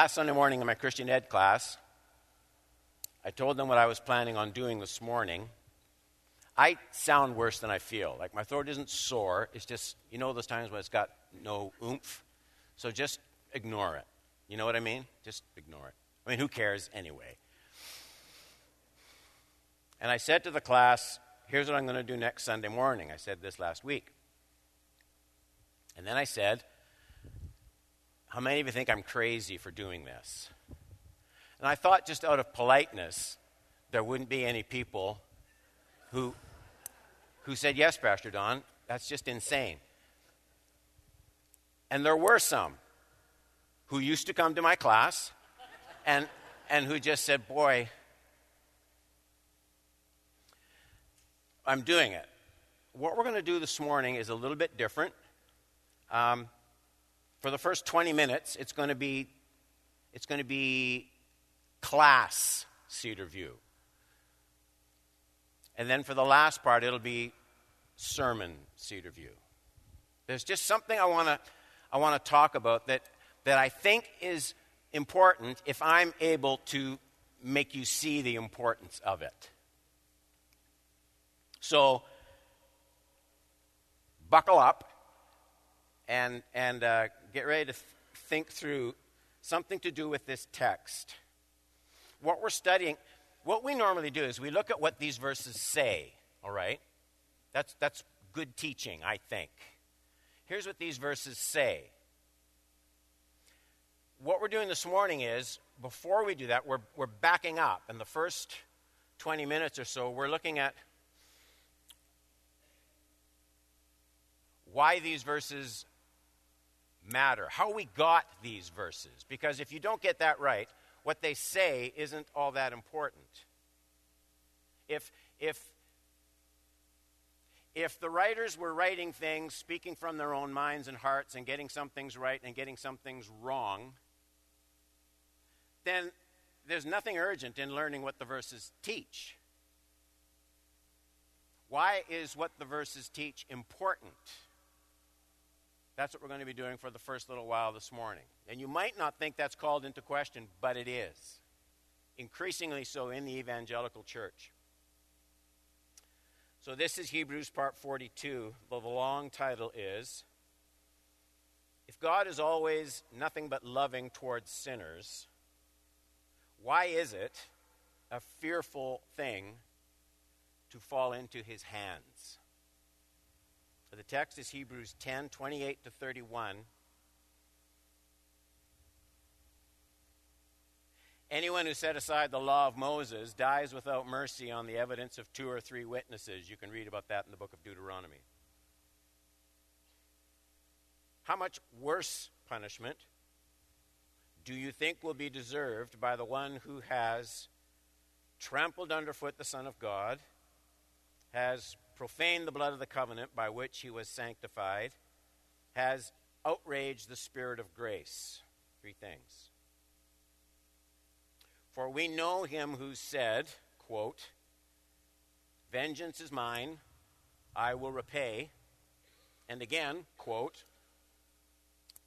last Sunday morning in my Christian Ed class, I told them what I was planning on doing this morning. I sound worse than I feel. Like my throat isn't sore. It's just, you know, those times when it's got no oomph. So just ignore it. You know what I mean? Just ignore it. I mean, who cares anyway? And I said to the class, here's what I'm going to do next Sunday morning. I said this last week. And then I said, how many of you think I'm crazy for doing this? And I thought, just out of politeness, there wouldn't be any people who, who said, Yes, Pastor Don, that's just insane. And there were some who used to come to my class and, and who just said, Boy, I'm doing it. What we're going to do this morning is a little bit different. Um, for the first 20 minutes, it's going to be, it's going to be class Cedar View. And then for the last part, it'll be sermon Cedar View. There's just something I want to I want to talk about that, that I think is important if I'm able to make you see the importance of it. So, buckle up and, and uh, get ready to th- think through something to do with this text. What we're studying, what we normally do is we look at what these verses say, all right? That's, that's good teaching, I think. Here's what these verses say. What we're doing this morning is, before we do that, we're, we're backing up. In the first 20 minutes or so, we're looking at why these verses matter, how we got these verses. Because if you don't get that right, what they say isn't all that important. If, if, if the writers were writing things, speaking from their own minds and hearts, and getting some things right and getting some things wrong, then there's nothing urgent in learning what the verses teach. Why is what the verses teach important? That's what we're going to be doing for the first little while this morning. And you might not think that's called into question, but it is. Increasingly so in the evangelical church. So this is Hebrews part 42. The long title is If God is always nothing but loving towards sinners, why is it a fearful thing to fall into his The text is Hebrews 10 28 to 31. Anyone who set aside the law of Moses dies without mercy on the evidence of two or three witnesses. You can read about that in the book of Deuteronomy. How much worse punishment do you think will be deserved by the one who has trampled underfoot the Son of God, has profaned the blood of the covenant by which he was sanctified, has outraged the Spirit of grace. Three things. For we know him who said, quote, Vengeance is mine, I will repay. And again, quote,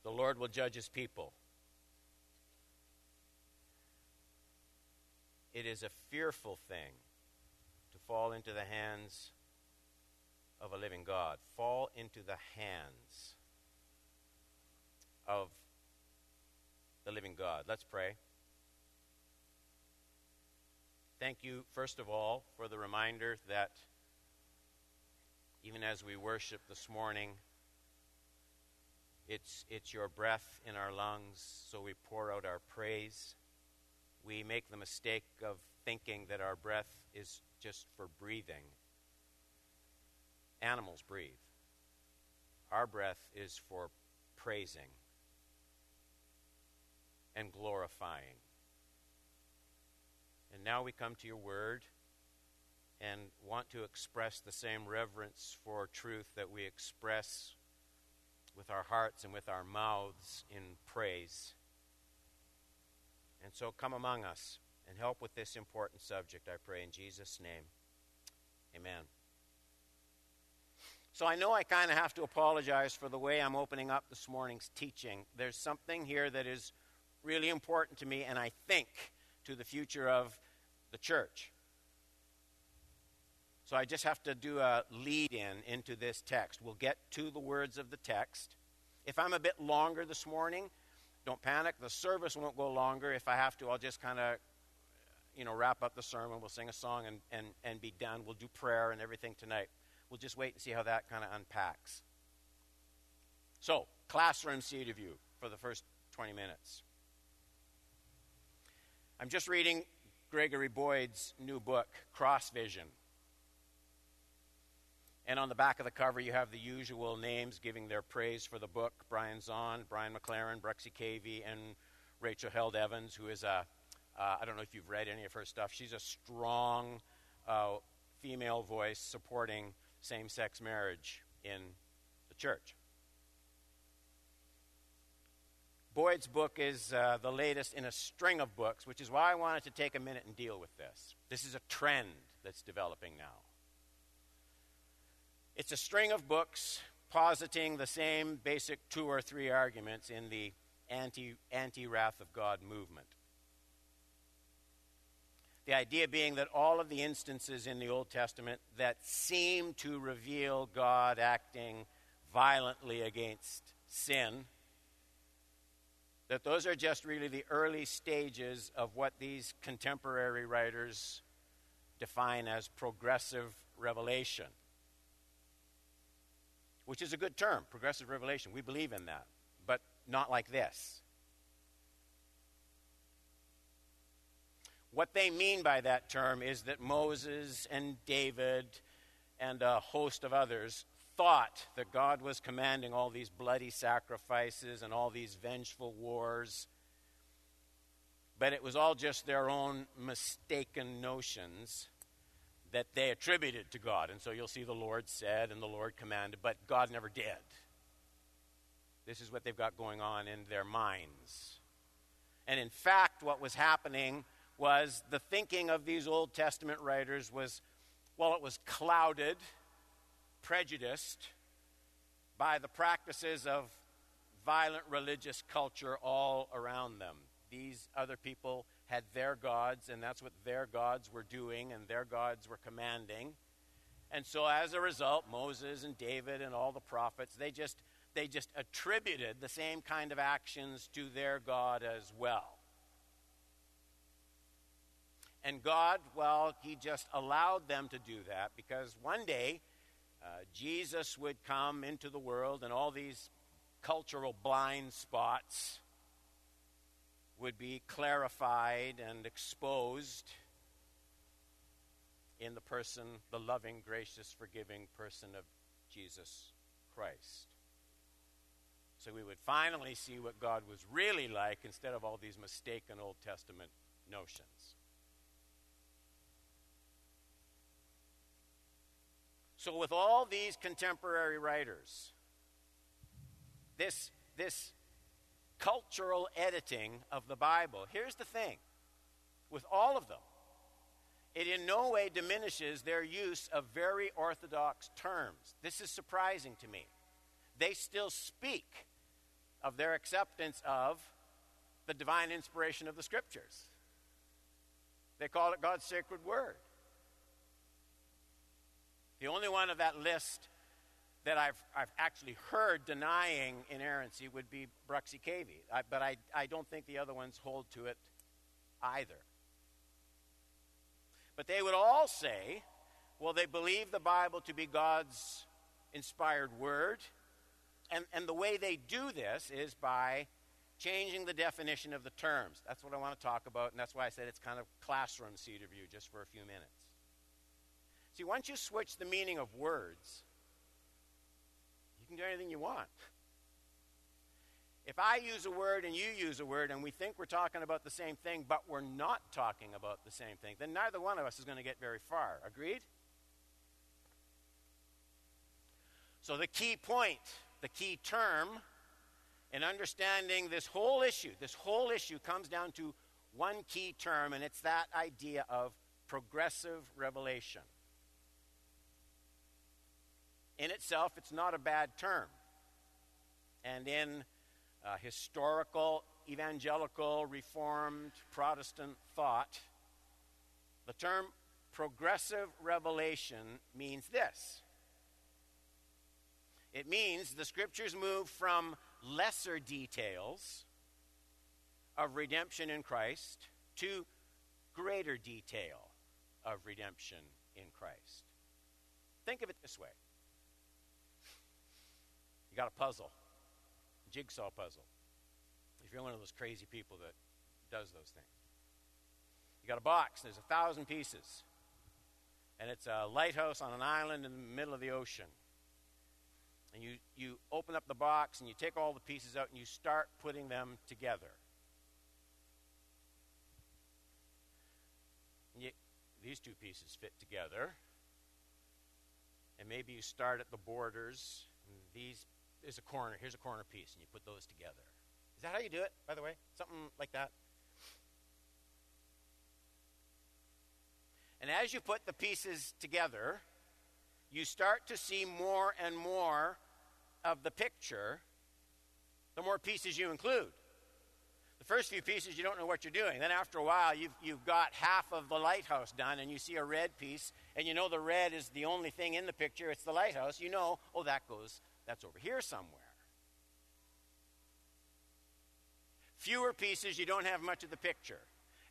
The Lord will judge his people. It is a fearful thing to fall into the hands of a living God fall into the hands of the living God. Let's pray. Thank you, first of all, for the reminder that even as we worship this morning, it's, it's your breath in our lungs, so we pour out our praise. We make the mistake of thinking that our breath is just for breathing Animals breathe. Our breath is for praising and glorifying. And now we come to your word and want to express the same reverence for truth that we express with our hearts and with our mouths in praise. And so come among us and help with this important subject, I pray, in Jesus' name. Amen. So I know I kind of have to apologize for the way I'm opening up this morning's teaching. There's something here that is really important to me, and I think to the future of the church. So I just have to do a lead in into this text. We'll get to the words of the text. If I'm a bit longer this morning, don't panic. The service won't go longer. If I have to, I'll just kind of you know, wrap up the sermon. We'll sing a song and, and, and be done. We'll do prayer and everything tonight. We'll just wait and see how that kind of unpacks. So, classroom seat of you for the first 20 minutes. I'm just reading Gregory Boyd's new book, Cross Vision. And on the back of the cover, you have the usual names giving their praise for the book Brian Zahnd, Brian McLaren, Bruxy Cavey, and Rachel Held Evans, who is a uh, I don't know if you've read any of her stuff. She's a strong uh, female voice supporting same sex marriage in the church. Boyd's book is uh, the latest in a string of books, which is why I wanted to take a minute and deal with this. This is a trend that's developing now. It's a string of books positing the same basic two or three arguments in the anti, anti wrath of God movement. The idea being that all of the instances in the Old Testament that seem to reveal God acting violently against sin, that those are just really the early stages of what these contemporary writers define as progressive revelation, which is a good term, progressive revelation. We believe in that, but not like this. What they mean by that term is that Moses and David and a host of others thought that God was commanding all these bloody sacrifices and all these vengeful wars. But it was all just their own mistaken notions that they attributed to God. And so you'll see the Lord said and the Lord commanded, but God never did. This is what they've got going on in their minds. And in fact, what was happening was the thinking of these Old Testament writers was, well, it was clouded, prejudiced by the practices of violent religious culture all around them. These other people had their gods, and that's what their gods were doing, and their gods were commanding. And so as a result, Moses and David and all the prophets, they just they just attributed the same kind of actions to their God as well. And God, well, He just allowed them to do that because one day uh, Jesus would come into the world and all these cultural blind spots would be clarified and exposed in the person, the loving, gracious, forgiving person of Jesus Christ. So we would finally see what God was really like instead of all these mistaken Old Testament notions. So, with all these contemporary writers, this, this cultural editing of the Bible, here's the thing with all of them, it in no way diminishes their use of very orthodox terms. This is surprising to me. They still speak of their acceptance of the divine inspiration of the scriptures. They call it God's sacred word. The only one of that list that I've, I've actually heard denying inerrancy would be Bruxy Cavey. I, but I, I don't think the other ones hold to it either. But they would all say, well, they believe the Bible to be God's inspired word. And, and the way they do this is by changing the definition of the terms. That's what I want to talk about, and that's why I said it's kind of classroom seat of view just for a few minutes. See, once you switch the meaning of words, you can do anything you want. If I use a word and you use a word and we think we're talking about the same thing, but we're not talking about the same thing, then neither one of us is going to get very far. Agreed? So, the key point, the key term in understanding this whole issue, this whole issue comes down to one key term, and it's that idea of progressive revelation in itself, it's not a bad term. And in uh, historical evangelical, reformed, Protestant thought, the term progressive revelation means this it means the scriptures move from lesser details of redemption in Christ to greater detail of redemption in Christ. Think of it this way you got a puzzle, a jigsaw puzzle. If you're one of those crazy people that does those things, you got a box, there's a thousand pieces, and it's a lighthouse on an island in the middle of the ocean. And you, you open up the box and you take all the pieces out and you start putting them together. These two pieces fit together. And maybe you start at the borders. These is a corner. Here's a corner piece, and you put those together. Is that how you do it, by the way? Something like that? And as you put the pieces together, you start to see more and more of the picture the more pieces you include. The first few pieces, you don't know what you're doing. Then, after a while, you've, you've got half of the lighthouse done, and you see a red piece, and you know the red is the only thing in the picture. It's the lighthouse. You know, oh, that goes, that's over here somewhere. Fewer pieces, you don't have much of the picture.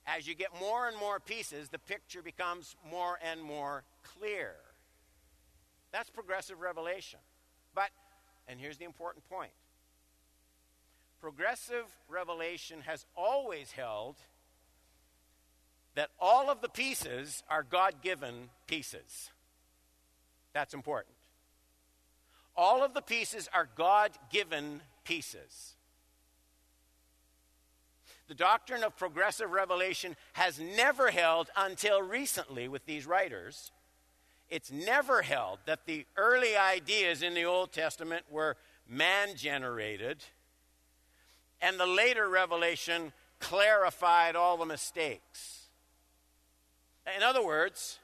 As you get more and more pieces, the picture becomes more and more clear. That's progressive revelation. But, and here's the important point progressive revelation has always held that all of the pieces are God given pieces. That's important. All of the pieces are God given pieces. The doctrine of progressive revelation has never held until recently with these writers. It's never held that the early ideas in the Old Testament were man generated and the later revelation clarified all the mistakes. In other words,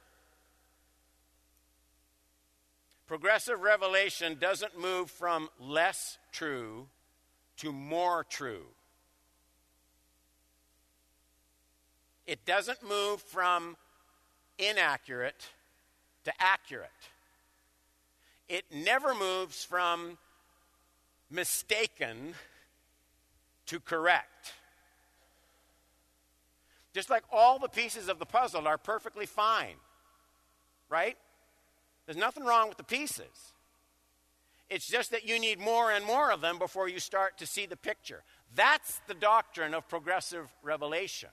progressive revelation doesn't move from less true to more true. It doesn't move from inaccurate to accurate. It never moves from mistaken to correct. Just like all the pieces of the puzzle are perfectly fine, right? There's nothing wrong with the pieces. It's just that you need more and more of them before you start to see the picture. That's the doctrine of progressive revelation.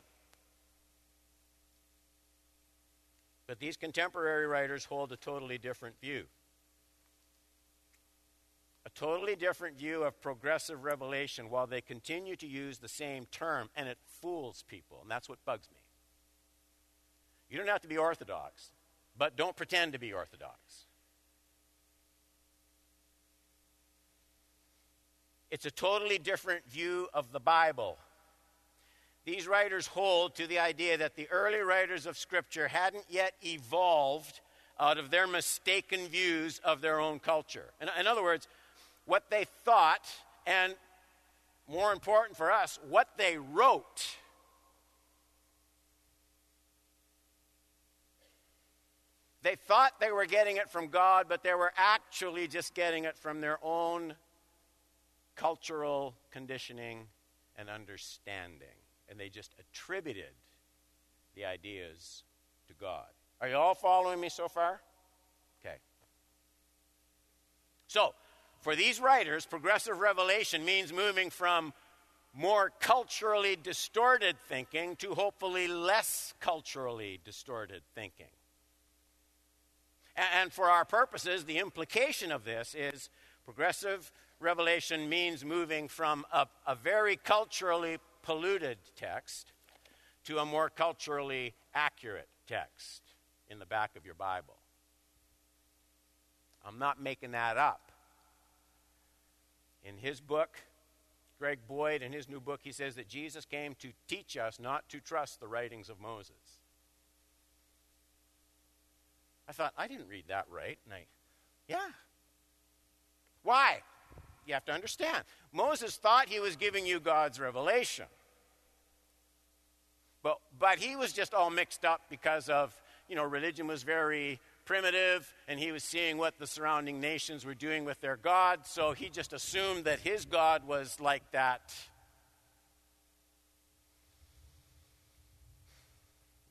But these contemporary writers hold a totally different view a totally different view of progressive revelation while they continue to use the same term, and it fools people, and that's what bugs me. You don't have to be orthodox, but don't pretend to be orthodox. It's a totally different view of the Bible. These writers hold to the idea that the early writers of Scripture hadn't yet evolved out of their mistaken views of their own culture. In, in other words, what they thought, and more important for us, what they wrote. They thought they were getting it from God, but they were actually just getting it from their own cultural conditioning and understanding. And they just attributed the ideas to God. Are you all following me so far? Okay. So, for these writers, progressive revelation means moving from more culturally distorted thinking to hopefully less culturally distorted thinking. And for our purposes, the implication of this is progressive revelation means moving from a, a very culturally polluted text to a more culturally accurate text in the back of your Bible. I'm not making that up. In his book, Greg Boyd, in his new book, he says that Jesus came to teach us not to trust the writings of Moses. I thought, I didn't read that right. And I, yeah. Why? you have to understand. Moses thought he was giving you God's revelation. But, but he was just all mixed up because of, you know, religion was very primitive and he was seeing what the surrounding nations were doing with their God, so he just assumed that his God was like that.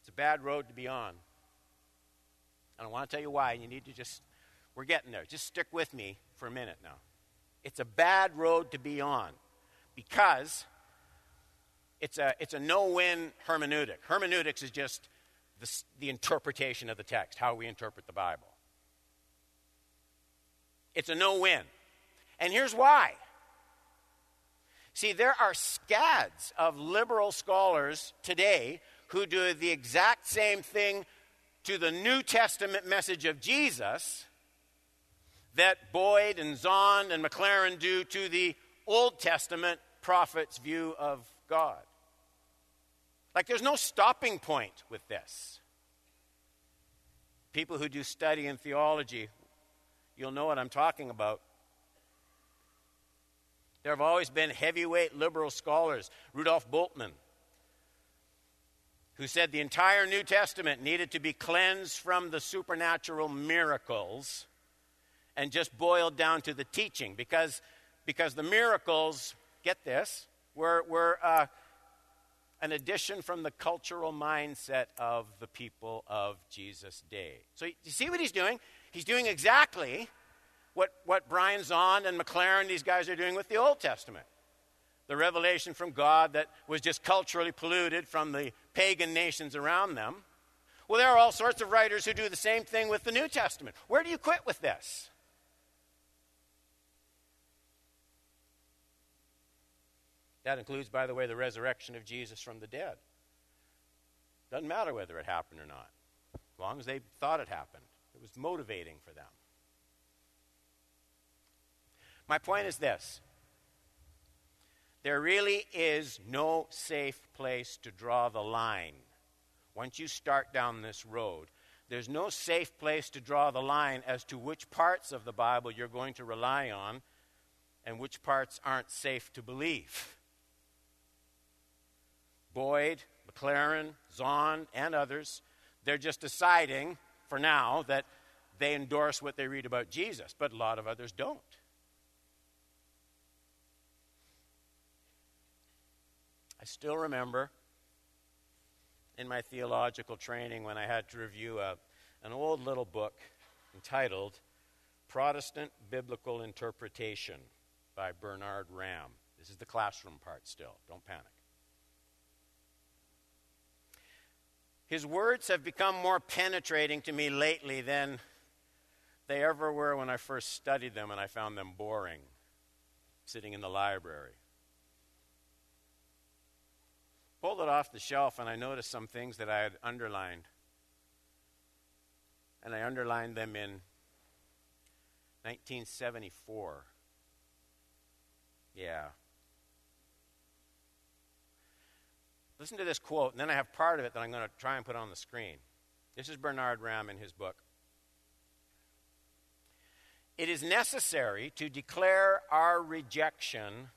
It's a bad road to be on. And I want to tell you why. and You need to just, we're getting there. Just stick with me for a minute now. It's a bad road to be on because it's a, it's a no win hermeneutic. Hermeneutics is just the, the interpretation of the text, how we interpret the Bible. It's a no win. And here's why. See, there are scads of liberal scholars today who do the exact same thing to the New Testament message of Jesus that Boyd and Zahnd and McLaren do to the Old Testament prophet's view of God. Like, there's no stopping point with this. People who do study in theology, you'll know what I'm talking about. There have always been heavyweight liberal scholars, Rudolf Bultmann, who said the entire New Testament needed to be cleansed from the supernatural miracles and just boiled down to the teaching because, because the miracles, get this, were, were uh, an addition from the cultural mindset of the people of Jesus' day. So you see what he's doing? He's doing exactly what, what Brian Zahnd and McLaren, these guys are doing with the Old Testament. The revelation from God that was just culturally polluted from the pagan nations around them. Well, there are all sorts of writers who do the same thing with the New Testament. Where do you quit with this? That includes, by the way, the resurrection of Jesus from the dead. Doesn't matter whether it happened or not, as long as they thought it happened. It was motivating for them. My point is this there really is no safe place to draw the line. Once you start down this road, there's no safe place to draw the line as to which parts of the Bible you're going to rely on and which parts aren't safe to believe. Boyd, McLaren, Zahnd, and others, they're just deciding for now that they endorse what they read about Jesus, but a lot of others don't. I still remember in my theological training when I had to review a, an old little book entitled Protestant Biblical Interpretation by Bernard Ramm. This is the classroom part still. Don't panic. His words have become more penetrating to me lately than they ever were when I first studied them and I found them boring, sitting in the library. Pulled it off the shelf and I noticed some things that I had underlined. And I underlined them in 1974. Yeah, Listen to this quote, and then I have part of it that I'm going to try and put on the screen. This is Bernard Ramm in his book. It is necessary to declare our rejection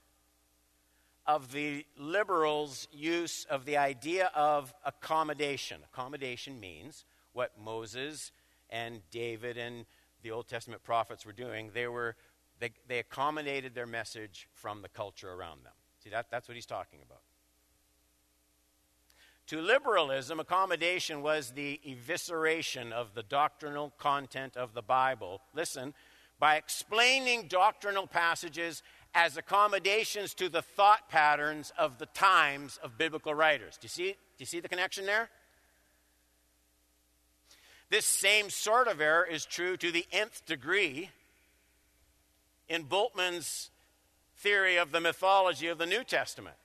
of the liberals' use of the idea of accommodation. Accommodation means what Moses and David and the Old Testament prophets were doing. They, were, they, they accommodated their message from the culture around them. See, that, that's what he's talking about. To liberalism, accommodation was the evisceration of the doctrinal content of the Bible. Listen, by explaining doctrinal passages as accommodations to the thought patterns of the times of biblical writers. Do you see, do you see the connection there? This same sort of error is true to the nth degree in Bultmann's theory of the mythology of the New Testament.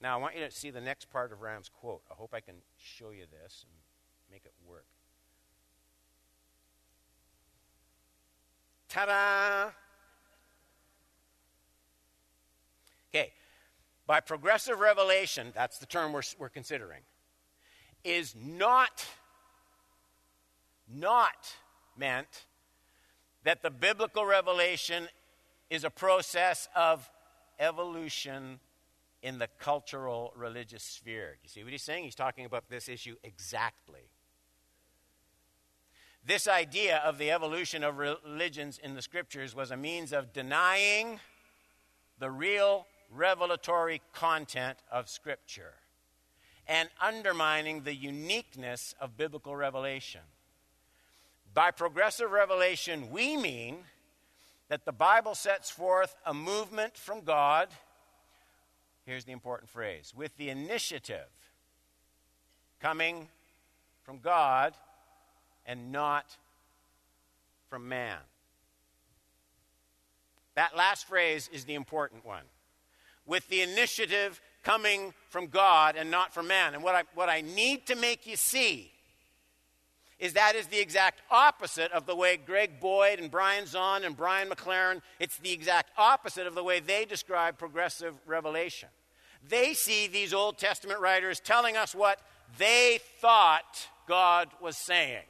Now, I want you to see the next part of Ramm's quote. I hope I can show you this and make it work. Ta da! Okay, by progressive revelation, that's the term we're, we're considering, is not, not meant that the biblical revelation is a process of evolution in the cultural religious sphere. You see what he's saying? He's talking about this issue exactly. This idea of the evolution of religions in the scriptures was a means of denying the real revelatory content of Scripture and undermining the uniqueness of biblical revelation. By progressive revelation, we mean that the Bible sets forth a movement from God. Here's the important phrase with the initiative coming from God and not from man. That last phrase is the important one. With the initiative coming from God and not from man. And what I, what I need to make you see is that is the exact opposite of the way Greg Boyd and Brian Zahnd and Brian McLaren, it's the exact opposite of the way they describe progressive revelation. They see these Old Testament writers telling us what they thought God was saying.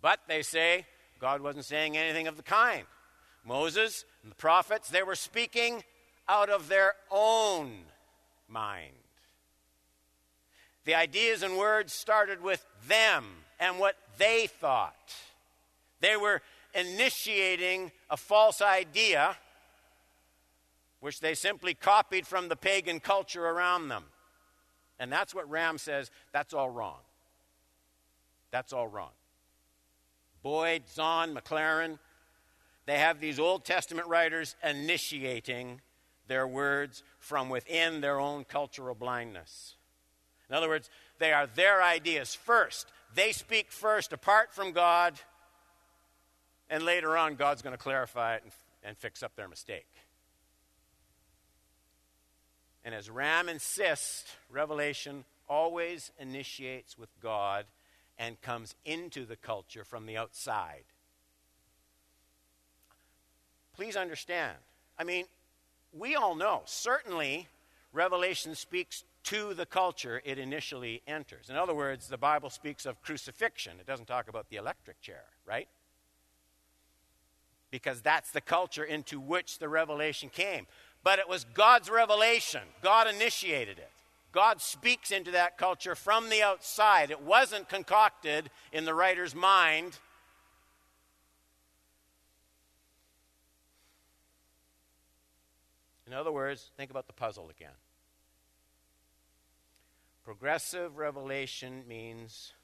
But they say God wasn't saying anything of the kind. Moses and the prophets, they were speaking out of their own mind. The ideas and words started with them and what they thought. They were initiating a false idea, which they simply copied from the pagan culture around them. And that's what Ramm says that's all wrong. That's all wrong. Boyd, Zahnd, McLaren, they have these Old Testament writers initiating their words from within their own cultural blindness. In other words, they are their ideas first. They speak first apart from God, and later on, God's going to clarify it and, and fix up their mistake. And as Ramm insists, Revelation always initiates with God and comes into the culture from the outside. Please understand. I mean, we all know, certainly, Revelation speaks to the culture it initially enters. In other words, the Bible speaks of crucifixion, it doesn't talk about the electric chair, right? Because that's the culture into which the revelation came. But it was God's revelation, God initiated it. God speaks into that culture from the outside. It wasn't concocted in the writer's mind. In other words, think about the puzzle again. Progressive revelation means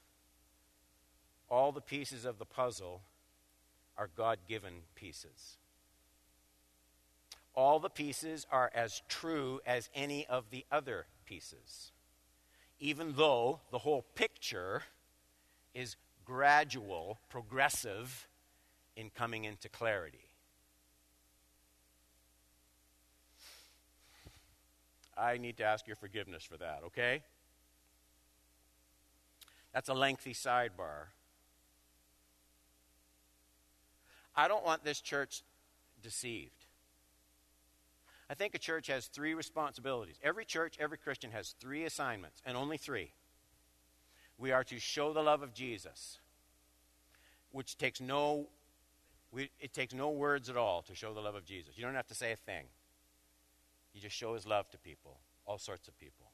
all the pieces of the puzzle are God given pieces. All the pieces are as true as any of the other pieces, even though the whole picture is gradual, progressive in coming into clarity. I need to ask your forgiveness for that, okay? That's a lengthy sidebar. I don't want this church deceived. I think a church has three responsibilities. Every church, every Christian has three assignments, and only three. We are to show the love of Jesus, which takes no we, it takes no words at all to show the love of Jesus. You don't have to say a thing. You just show his love to people, all sorts of people.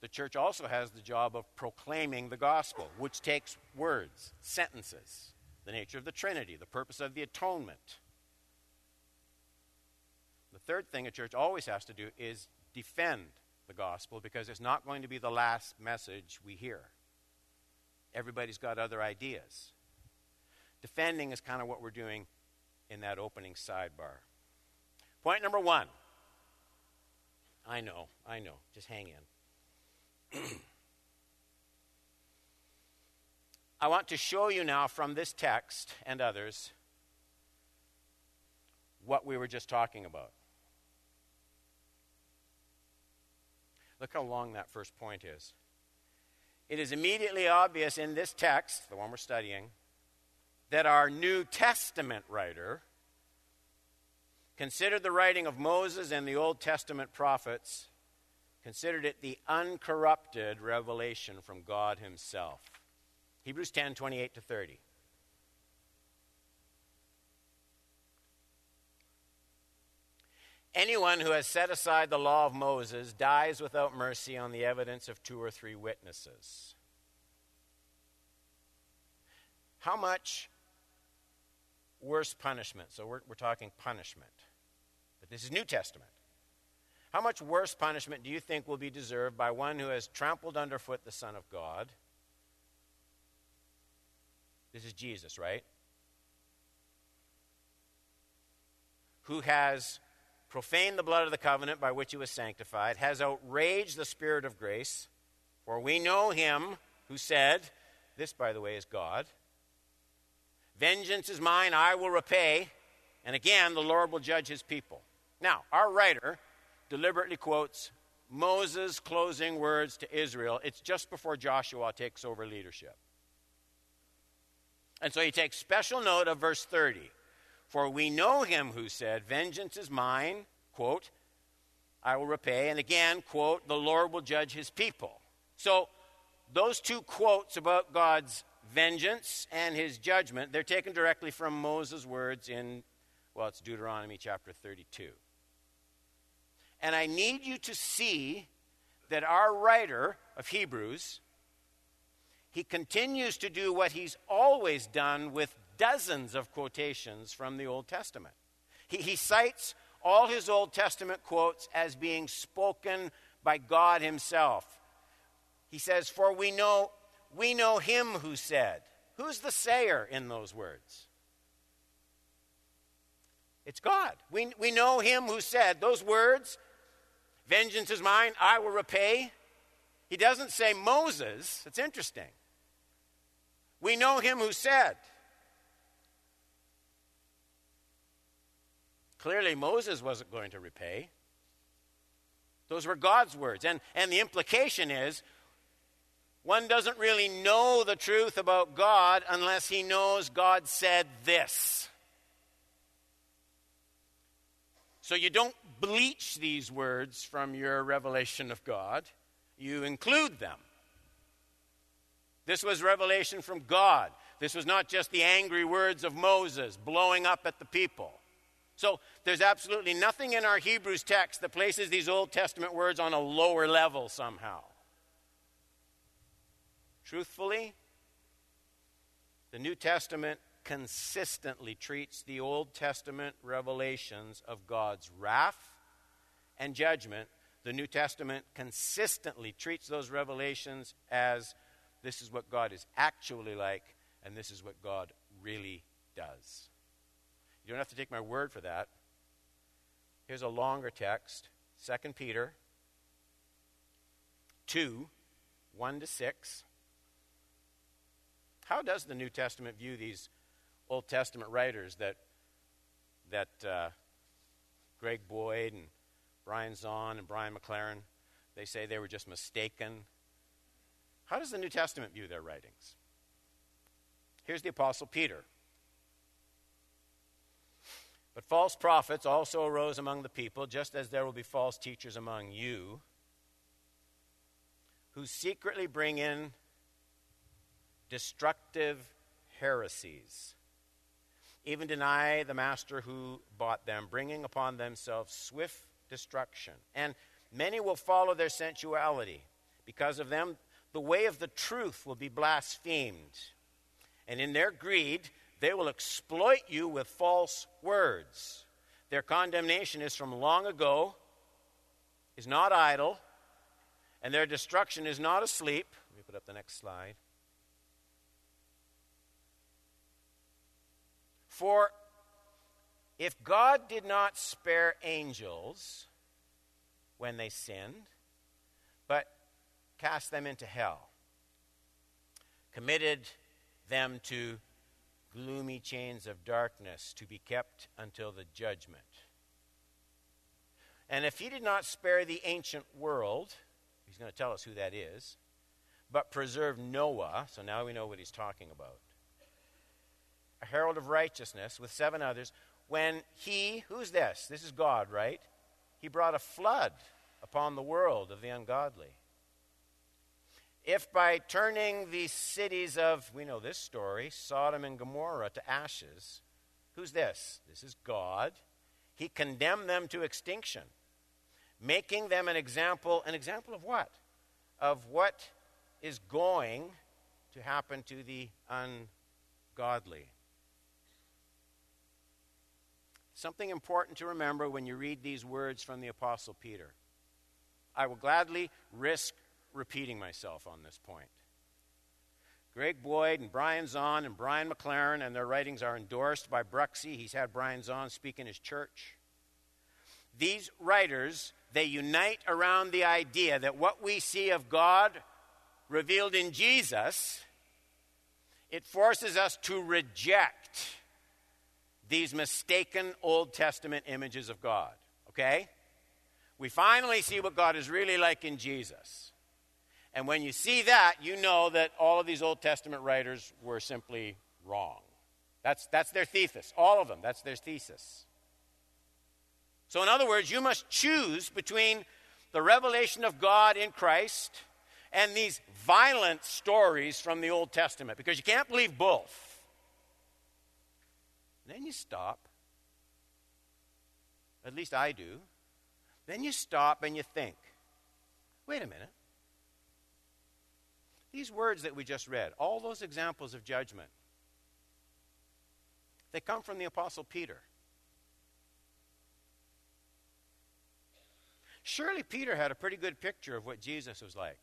The church also has the job of proclaiming the gospel, which takes words, sentences, the nature of the Trinity, the purpose of the atonement, the third thing a church always has to do is defend the gospel because it's not going to be the last message we hear. Everybody's got other ideas. Defending is kind of what we're doing in that opening sidebar. Point number one. I know, I know. Just hang in. I want to show you now from this text and others what we were just talking about. Look how long that first point is. It is immediately obvious in this text, the one we're studying, that our New Testament writer considered the writing of Moses and the Old Testament prophets, considered it the uncorrupted revelation from God himself. Hebrews 10 28 to 30. Anyone who has set aside the law of Moses dies without mercy on the evidence of two or three witnesses. How much worse punishment? So we're, we're talking punishment. But this is New Testament. How much worse punishment do you think will be deserved by one who has trampled underfoot the Son of God? This is Jesus, right? Who has profaned the blood of the covenant by which he was sanctified, has outraged the Spirit of grace, for we know him who said, This, by the way, is God. Vengeance is mine, I will repay. And again, the Lord will judge his people. Now, our writer deliberately quotes Moses' closing words to Israel. It's just before Joshua takes over leadership. And so he takes special note of verse 30. For we know him who said, Vengeance is mine, quote, I will repay. And again, quote, the Lord will judge his people. So those two quotes about God's vengeance and his judgment, they're taken directly from Moses' words in, well, it's Deuteronomy chapter 32. And I need you to see that our writer of Hebrews, he continues to do what he's always done with dozens of quotations from the Old Testament. He, he cites all his Old Testament quotes as being spoken by God himself. He says, For we know, we know him who said. Who's the sayer in those words? It's God. We, we know him who said those words, Vengeance is mine, I will repay. He doesn't say Moses. It's interesting. We know him who said. Clearly, Moses wasn't going to repay. Those were God's words. And, and the implication is one doesn't really know the truth about God unless he knows God said this. So you don't bleach these words from your revelation of God, you include them. This was revelation from God. This was not just the angry words of Moses blowing up at the people. So there's absolutely nothing in our Hebrews text that places these Old Testament words on a lower level somehow. Truthfully, the New Testament consistently treats the Old Testament revelations of God's wrath and judgment. The New Testament consistently treats those revelations as this is what God is actually like, and this is what God really does. You don't have to take my word for that. Here's a longer text 2 Peter 2 1 to 6. How does the New Testament view these Old Testament writers that, that uh, Greg Boyd and Brian Zahnd and Brian McLaren, they say they were just mistaken? How does the New Testament view their writings? Here's the Apostle Peter. But false prophets also arose among the people, just as there will be false teachers among you, who secretly bring in destructive heresies, even deny the master who bought them, bringing upon themselves swift destruction. And many will follow their sensuality. Because of them, the way of the truth will be blasphemed. And in their greed, they will exploit you with false words. Their condemnation is from long ago, is not idle, and their destruction is not asleep. Let me put up the next slide. For if God did not spare angels when they sinned, but cast them into hell, committed them to gloomy chains of darkness to be kept until the judgment. And if he did not spare the ancient world, he's going to tell us who that is, but preserve Noah, so now we know what he's talking about, a herald of righteousness with seven others, when he, who's this? This is God, right? He brought a flood upon the world of the ungodly if by turning the cities of, we know this story, Sodom and Gomorrah to ashes, who's this? This is God. He condemned them to extinction, making them an example. An example of what? Of what is going to happen to the ungodly. Something important to remember when you read these words from the Apostle Peter. I will gladly risk repeating myself on this point. Greg Boyd and Brian Zahnd and Brian McLaren, and their writings are endorsed by Bruxy. He's had Brian Zahnd speak in his church. These writers, they unite around the idea that what we see of God revealed in Jesus, it forces us to reject these mistaken Old Testament images of God. Okay? We finally see what God is really like in Jesus. And when you see that, you know that all of these Old Testament writers were simply wrong. That's, that's their thesis. All of them. That's their thesis. So, in other words, you must choose between the revelation of God in Christ and these violent stories from the Old Testament because you can't believe both. And then you stop. At least I do. Then you stop and you think wait a minute. These words that we just read, all those examples of judgment, they come from the Apostle Peter. Surely Peter had a pretty good picture of what Jesus was like.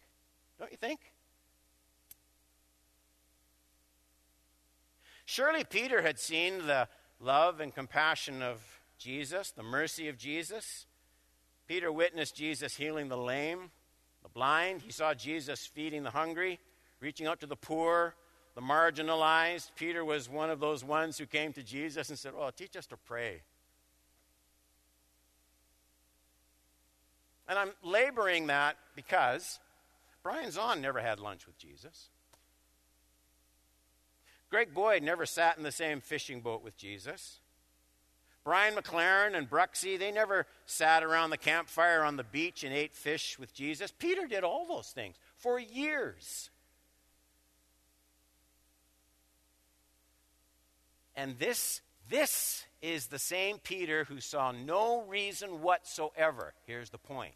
Don't you think? Surely Peter had seen the love and compassion of Jesus, the mercy of Jesus. Peter witnessed Jesus healing the lame, the blind. He saw Jesus feeding the hungry, reaching out to the poor, the marginalized. Peter was one of those ones who came to Jesus and said, Oh, teach us to pray. And I'm laboring that because Brian Zahnd never had lunch with Jesus. Greg Boyd never sat in the same fishing boat with Jesus. Brian McLaren and Bruxy, they never sat around the campfire on the beach and ate fish with Jesus. Peter did all those things for years. And this, this is the same Peter who saw no reason whatsoever. Here's the point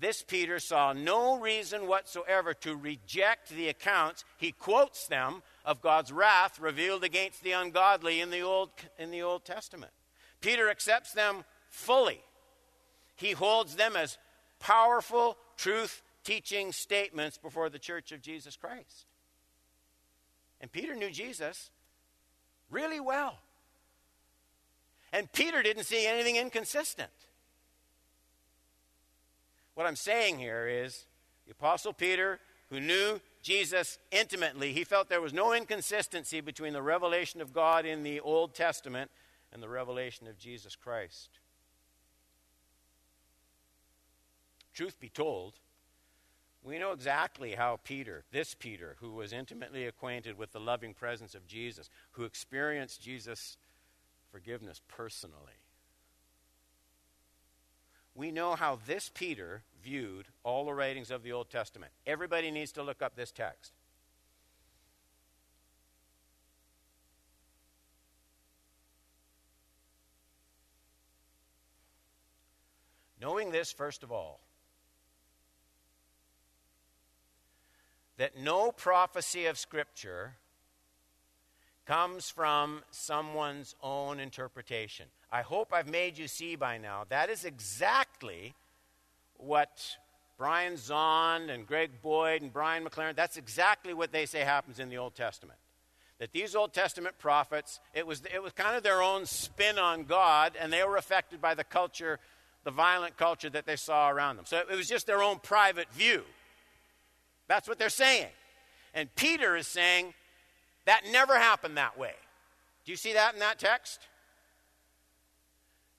this Peter saw no reason whatsoever to reject the accounts, he quotes them, of God's wrath revealed against the ungodly in the Old, in the Old Testament. Peter accepts them fully. He holds them as powerful, truth teaching statements before the church of Jesus Christ. And Peter knew Jesus really well. And Peter didn't see anything inconsistent. What I'm saying here is the Apostle Peter, who knew Jesus intimately, he felt there was no inconsistency between the revelation of God in the Old Testament and the revelation of Jesus Christ. Truth be told, we know exactly how Peter, this Peter, who was intimately acquainted with the loving presence of Jesus, who experienced Jesus' forgiveness personally, we know how this Peter viewed all the writings of the Old Testament. Everybody needs to look up this text. Knowing this, first of all, that no prophecy of Scripture comes from someone's own interpretation. I hope I've made you see by now that is exactly what Brian Zahnd and Greg Boyd and Brian McLaren, that's exactly what they say happens in the Old Testament. That these Old Testament prophets, it was, it was kind of their own spin on God, and they were affected by the culture, the violent culture that they saw around them. So it was just their own private view. That's what they're saying. And Peter is saying that never happened that way. Do you see that in that text?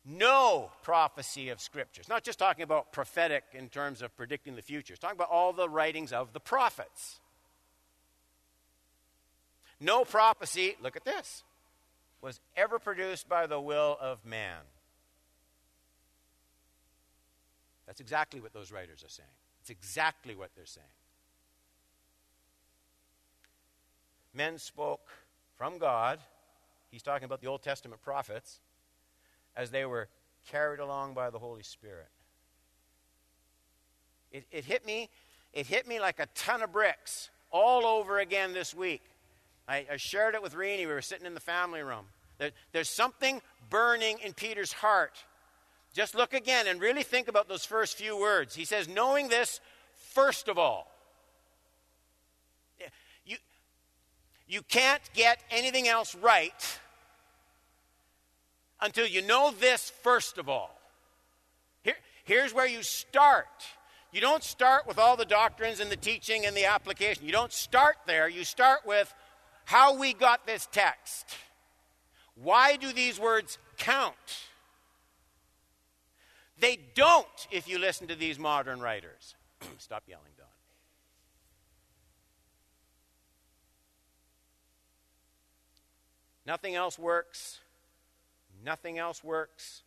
No prophecy of Scripture. It's not just talking about prophetic in terms of predicting the future, it's talking about all the writings of the prophets. No prophecy, look at this, was ever produced by the will of man. That's exactly what those writers are saying. It's exactly what they're saying. Men spoke from God. He's talking about the Old Testament prophets as they were carried along by the Holy Spirit. It, it hit me. It hit me like a ton of bricks all over again this week. I, I shared it with Rini. We were sitting in the family room. There, there's something burning in Peter's heart. Just look again and really think about those first few words. He says, knowing this, first of all. You, you can't get anything else right until you know this first of all. Here, here's where you start. You don't start with all the doctrines and the teaching and the application. You don't start there. You start with how we got this text. Why do these words count? They don't if you listen to these modern writers. Stop yelling, Don. Nothing else works. Nothing else works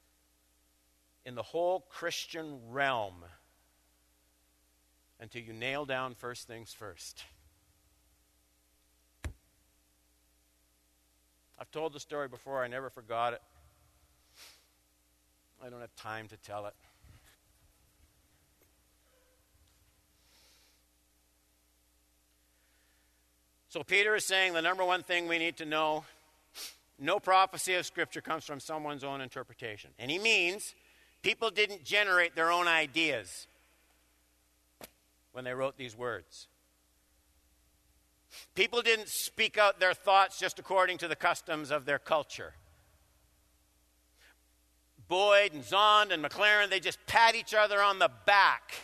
in the whole Christian realm until you nail down first things first. I've told the story before, I never forgot it. I don't have time to tell it. So, Peter is saying the number one thing we need to know no prophecy of Scripture comes from someone's own interpretation. And he means people didn't generate their own ideas when they wrote these words. People didn't speak out their thoughts just according to the customs of their culture. Boyd and Zahnd and McLaren, they just pat each other on the back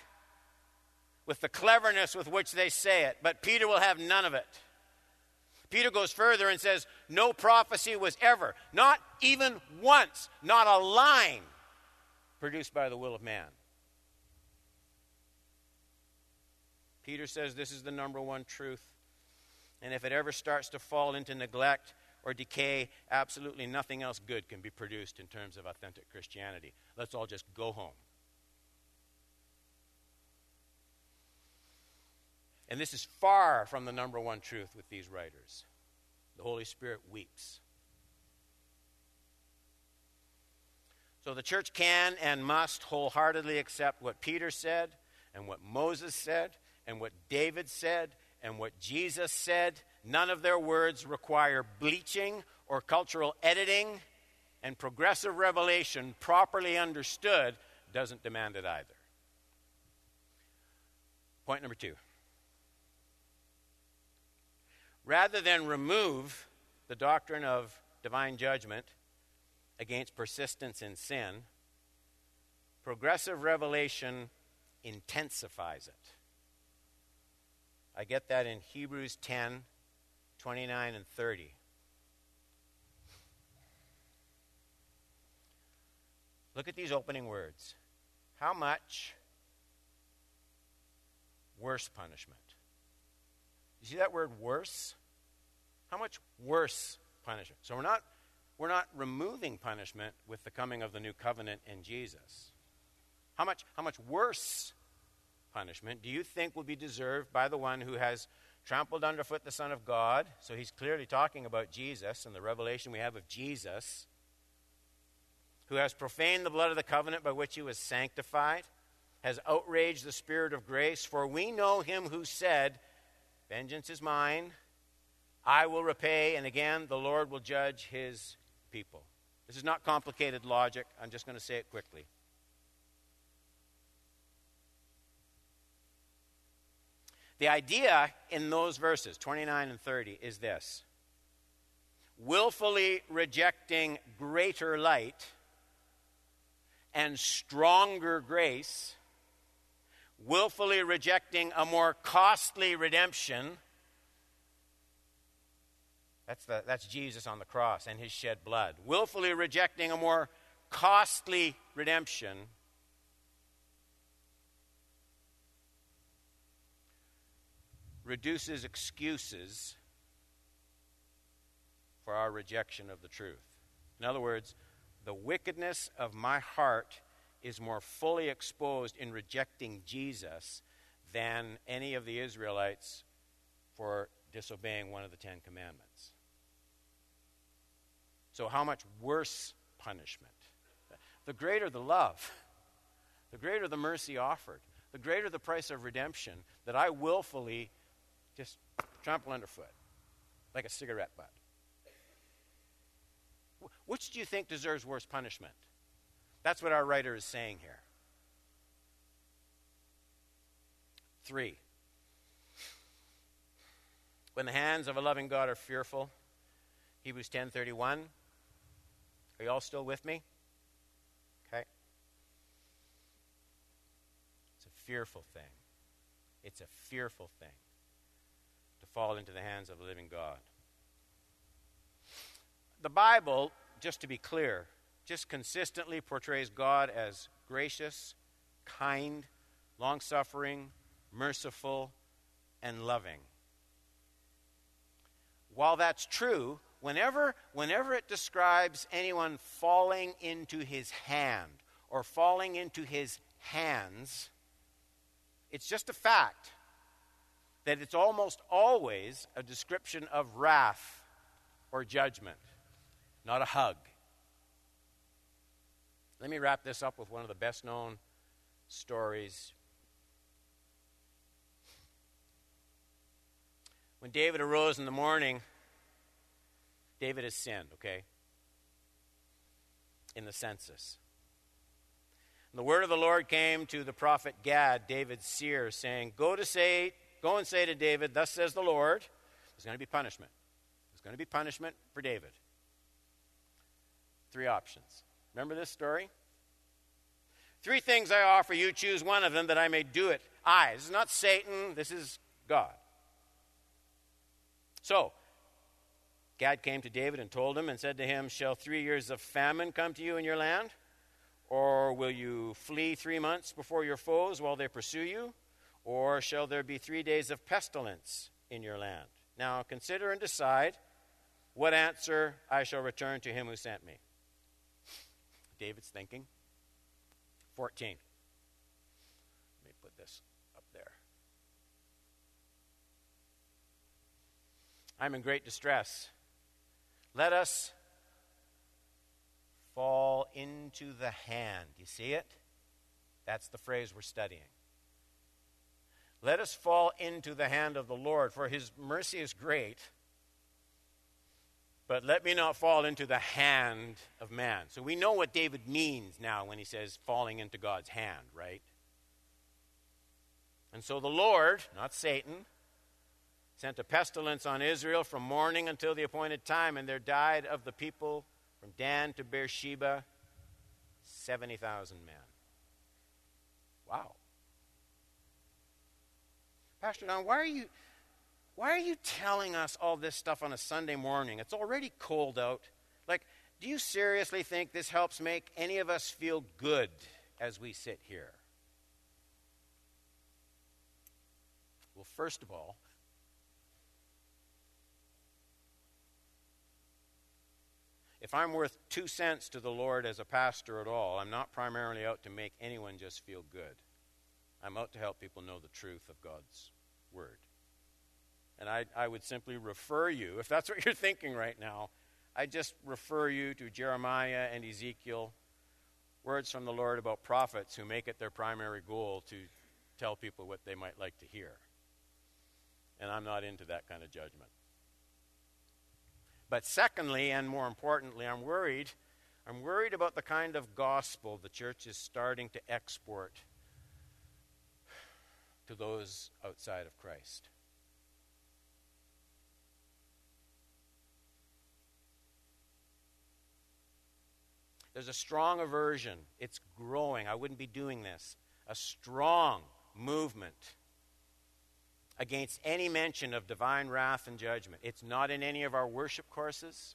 with the cleverness with which they say it. But Peter will have none of it. Peter goes further and says, No prophecy was ever, not even once, not a line produced by the will of man. Peter says this is the number one truth. And if it ever starts to fall into neglect or decay, absolutely nothing else good can be produced in terms of authentic Christianity. Let's all just go home. And this is far from the number one truth with these writers. The Holy Spirit weeps. So the church can and must wholeheartedly accept what Peter said, and what Moses said, and what David said, and what Jesus said. None of their words require bleaching or cultural editing, and progressive revelation, properly understood, doesn't demand it either. Point number two. Rather than remove the doctrine of divine judgment against persistence in sin, progressive revelation intensifies it. I get that in Hebrews 10 29 and 30. Look at these opening words. How much worse punishment? You see that word worse? How much worse punishment? So we're not, we're not removing punishment with the coming of the new covenant in Jesus. How much, how much worse punishment do you think will be deserved by the one who has trampled underfoot the Son of God? So he's clearly talking about Jesus and the revelation we have of Jesus, who has profaned the blood of the covenant by which he was sanctified, has outraged the Spirit of grace. For we know him who said, Vengeance is mine. I will repay, and again, the Lord will judge his people. This is not complicated logic. I'm just going to say it quickly. The idea in those verses, 29 and 30, is this willfully rejecting greater light and stronger grace willfully rejecting a more costly redemption. That's, the, that's Jesus on the cross and his shed blood. Willfully rejecting a more costly redemption. Reduces excuses for our rejection of the truth. In other words, the wickedness of my heart is more fully exposed in rejecting Jesus than any of the Israelites for disobeying one of the Ten Commandments. So, how much worse punishment? the greater the love, the greater the mercy offered, the greater the price of redemption that I willfully just trample underfoot like a cigarette butt. Which do you think deserves worse punishment? That's what our writer is saying here. Three. When the hands of a loving God are fearful, Hebrews 10:31. Are you all still with me? Okay. It's a fearful thing. It's a fearful thing to fall into the hands of a living God. The Bible, just to be clear, just consistently portrays God as gracious, kind, long suffering, merciful, and loving. While that's true, whenever, whenever it describes anyone falling into his hand or falling into his hands, it's just a fact that it's almost always a description of wrath or judgment, not a hug. Let me wrap this up with one of the best known stories. When David arose in the morning, David has sinned, okay? In the census. And the word of the Lord came to the prophet Gad, David's seer, saying, Go to say, go and say to David, Thus says the Lord, there's going to be punishment. There's going to be punishment for David. Three options. Remember this story? Three things I offer you, choose one of them that I may do it. I. This is not Satan, this is God. So, Gad came to David and told him and said to him, Shall three years of famine come to you in your land? Or will you flee three months before your foes while they pursue you? Or shall there be three days of pestilence in your land? Now consider and decide what answer I shall return to him who sent me. David's thinking. 14. Let me put this up there. I'm in great distress. Let us fall into the hand. You see it? That's the phrase we're studying. Let us fall into the hand of the Lord, for his mercy is great. But let me not fall into the hand of man. So we know what David means now when he says falling into God's hand, right? And so the Lord, not Satan, sent a pestilence on Israel from morning until the appointed time, and there died of the people from Dan to Beersheba 70,000 men. Wow. Pastor Don, why are you why are you telling us all this stuff on a Sunday morning? It's already cold out. Like, do you seriously think this helps make any of us feel good as we sit here? Well, first of all, If I'm worth two cents to the Lord as a pastor at all, I'm not primarily out to make anyone just feel good. I'm out to help people know the truth of God's Word. And I, I would simply refer you, if that's what you're thinking right now, I just refer you to Jeremiah and Ezekiel, words from the Lord about prophets who make it their primary goal to tell people what they might like to hear. And I'm not into that kind of judgment. But secondly, and more importantly, I'm worried. I'm worried about the kind of gospel the church is starting to export to those outside of Christ. There's a strong aversion. It's growing. I wouldn't be doing this. A strong movement against any mention of divine wrath and judgment. It's not in any of our worship courses.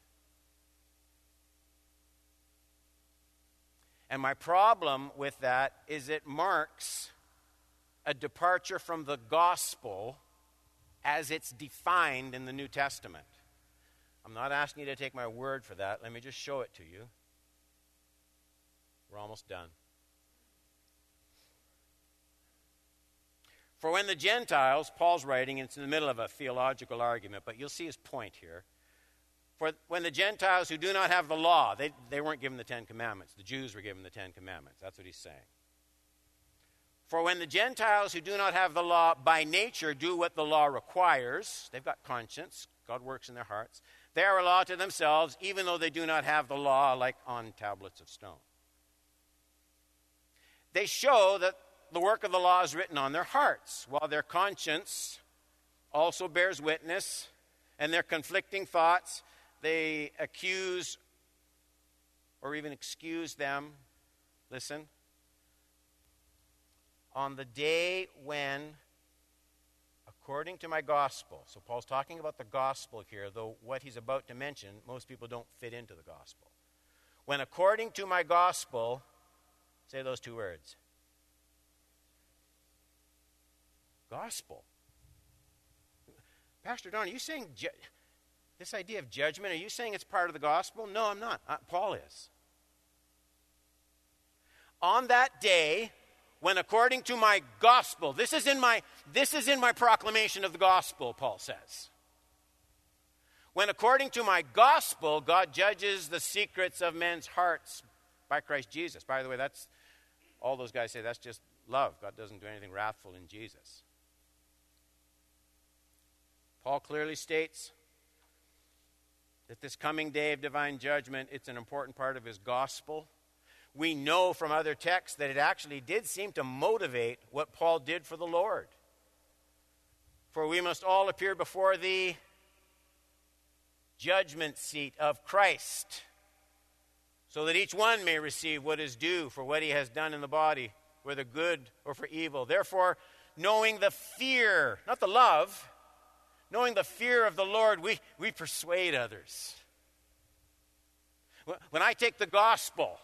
And my problem with that is it marks a departure from the gospel as it's defined in the New Testament. I'm not asking you to take my word for that. Let me just show it to you. We're almost done. For when the Gentiles, Paul's writing, it's in the middle of a theological argument, but you'll see his point here. For when the Gentiles who do not have the law, they, they weren't given the Ten Commandments. The Jews were given the Ten Commandments. That's what he's saying. For when the Gentiles who do not have the law by nature do what the law requires, they've got conscience, God works in their hearts, they are a law to themselves, even though they do not have the law like on tablets of stone. They show that the work of the law is written on their hearts, while their conscience also bears witness, and their conflicting thoughts they accuse or even excuse them. Listen. On the day when, according to my gospel, so Paul's talking about the gospel here, though what he's about to mention, most people don't fit into the gospel. When, according to my gospel, say those two words gospel. Pastor Don, are you saying. Ju- this idea of judgment, are you saying it's part of the gospel? No, I'm not. Uh, Paul is. On that day, when according to my gospel, this is in my this is in my proclamation of the gospel, Paul says. When according to my gospel, God judges the secrets of men's hearts by Christ Jesus. By the way, that's all those guys say that's just love. God doesn't do anything wrathful in Jesus. Paul clearly states that this coming day of divine judgment, it's an important part of his gospel. We know from other texts that it actually did seem to motivate what Paul did for the Lord. For we must all appear before the judgment seat of Christ, so that each one may receive what is due for what he has done in the body, whether good or for evil. Therefore, knowing the fear, not the love, knowing the fear of the Lord, we, we persuade others. When I take the gospel,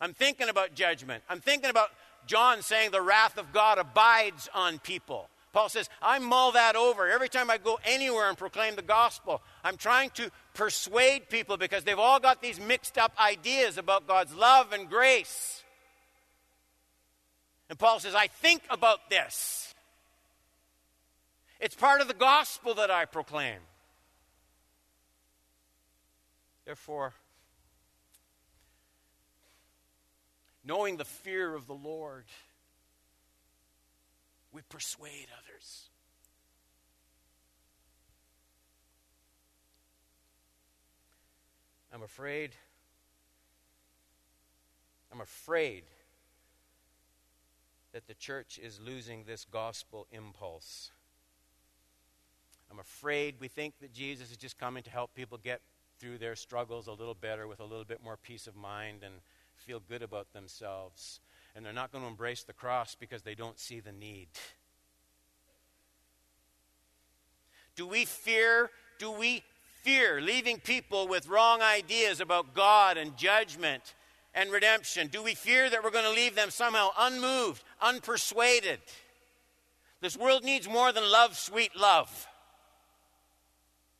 I'm thinking about judgment. I'm thinking about John saying the wrath of God abides on people. Paul says, I mull that over. Every time I go anywhere and proclaim the gospel, I'm trying to persuade people because they've all got these mixed up ideas about God's love and grace. And Paul says, I think about this. It's part of the gospel that I proclaim. Therefore, knowing the fear of the Lord, we persuade others. I'm afraid. I'm afraid that the church is losing this gospel impulse. I'm afraid we think that Jesus is just coming to help people get through their struggles a little better with a little bit more peace of mind and feel good about themselves. And they're not going to embrace the cross because they don't see the need. Do we fear? Do we fear leaving people with wrong ideas about God and judgment and redemption? Do we fear that we're going to leave them somehow unmoved, unpersuaded? This world needs more than love, sweet love.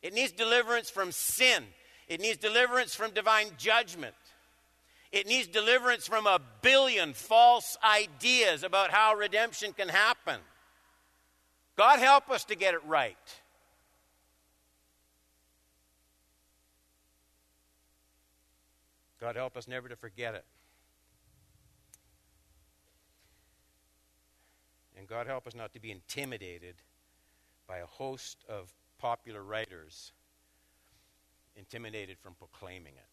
It needs deliverance from sin. It needs deliverance from divine judgment. It needs deliverance from a billion false ideas about how redemption can happen. God help us to get it right. God help us never to forget it. And God help us not to be intimidated by a host of popular writers intimidated from proclaiming it.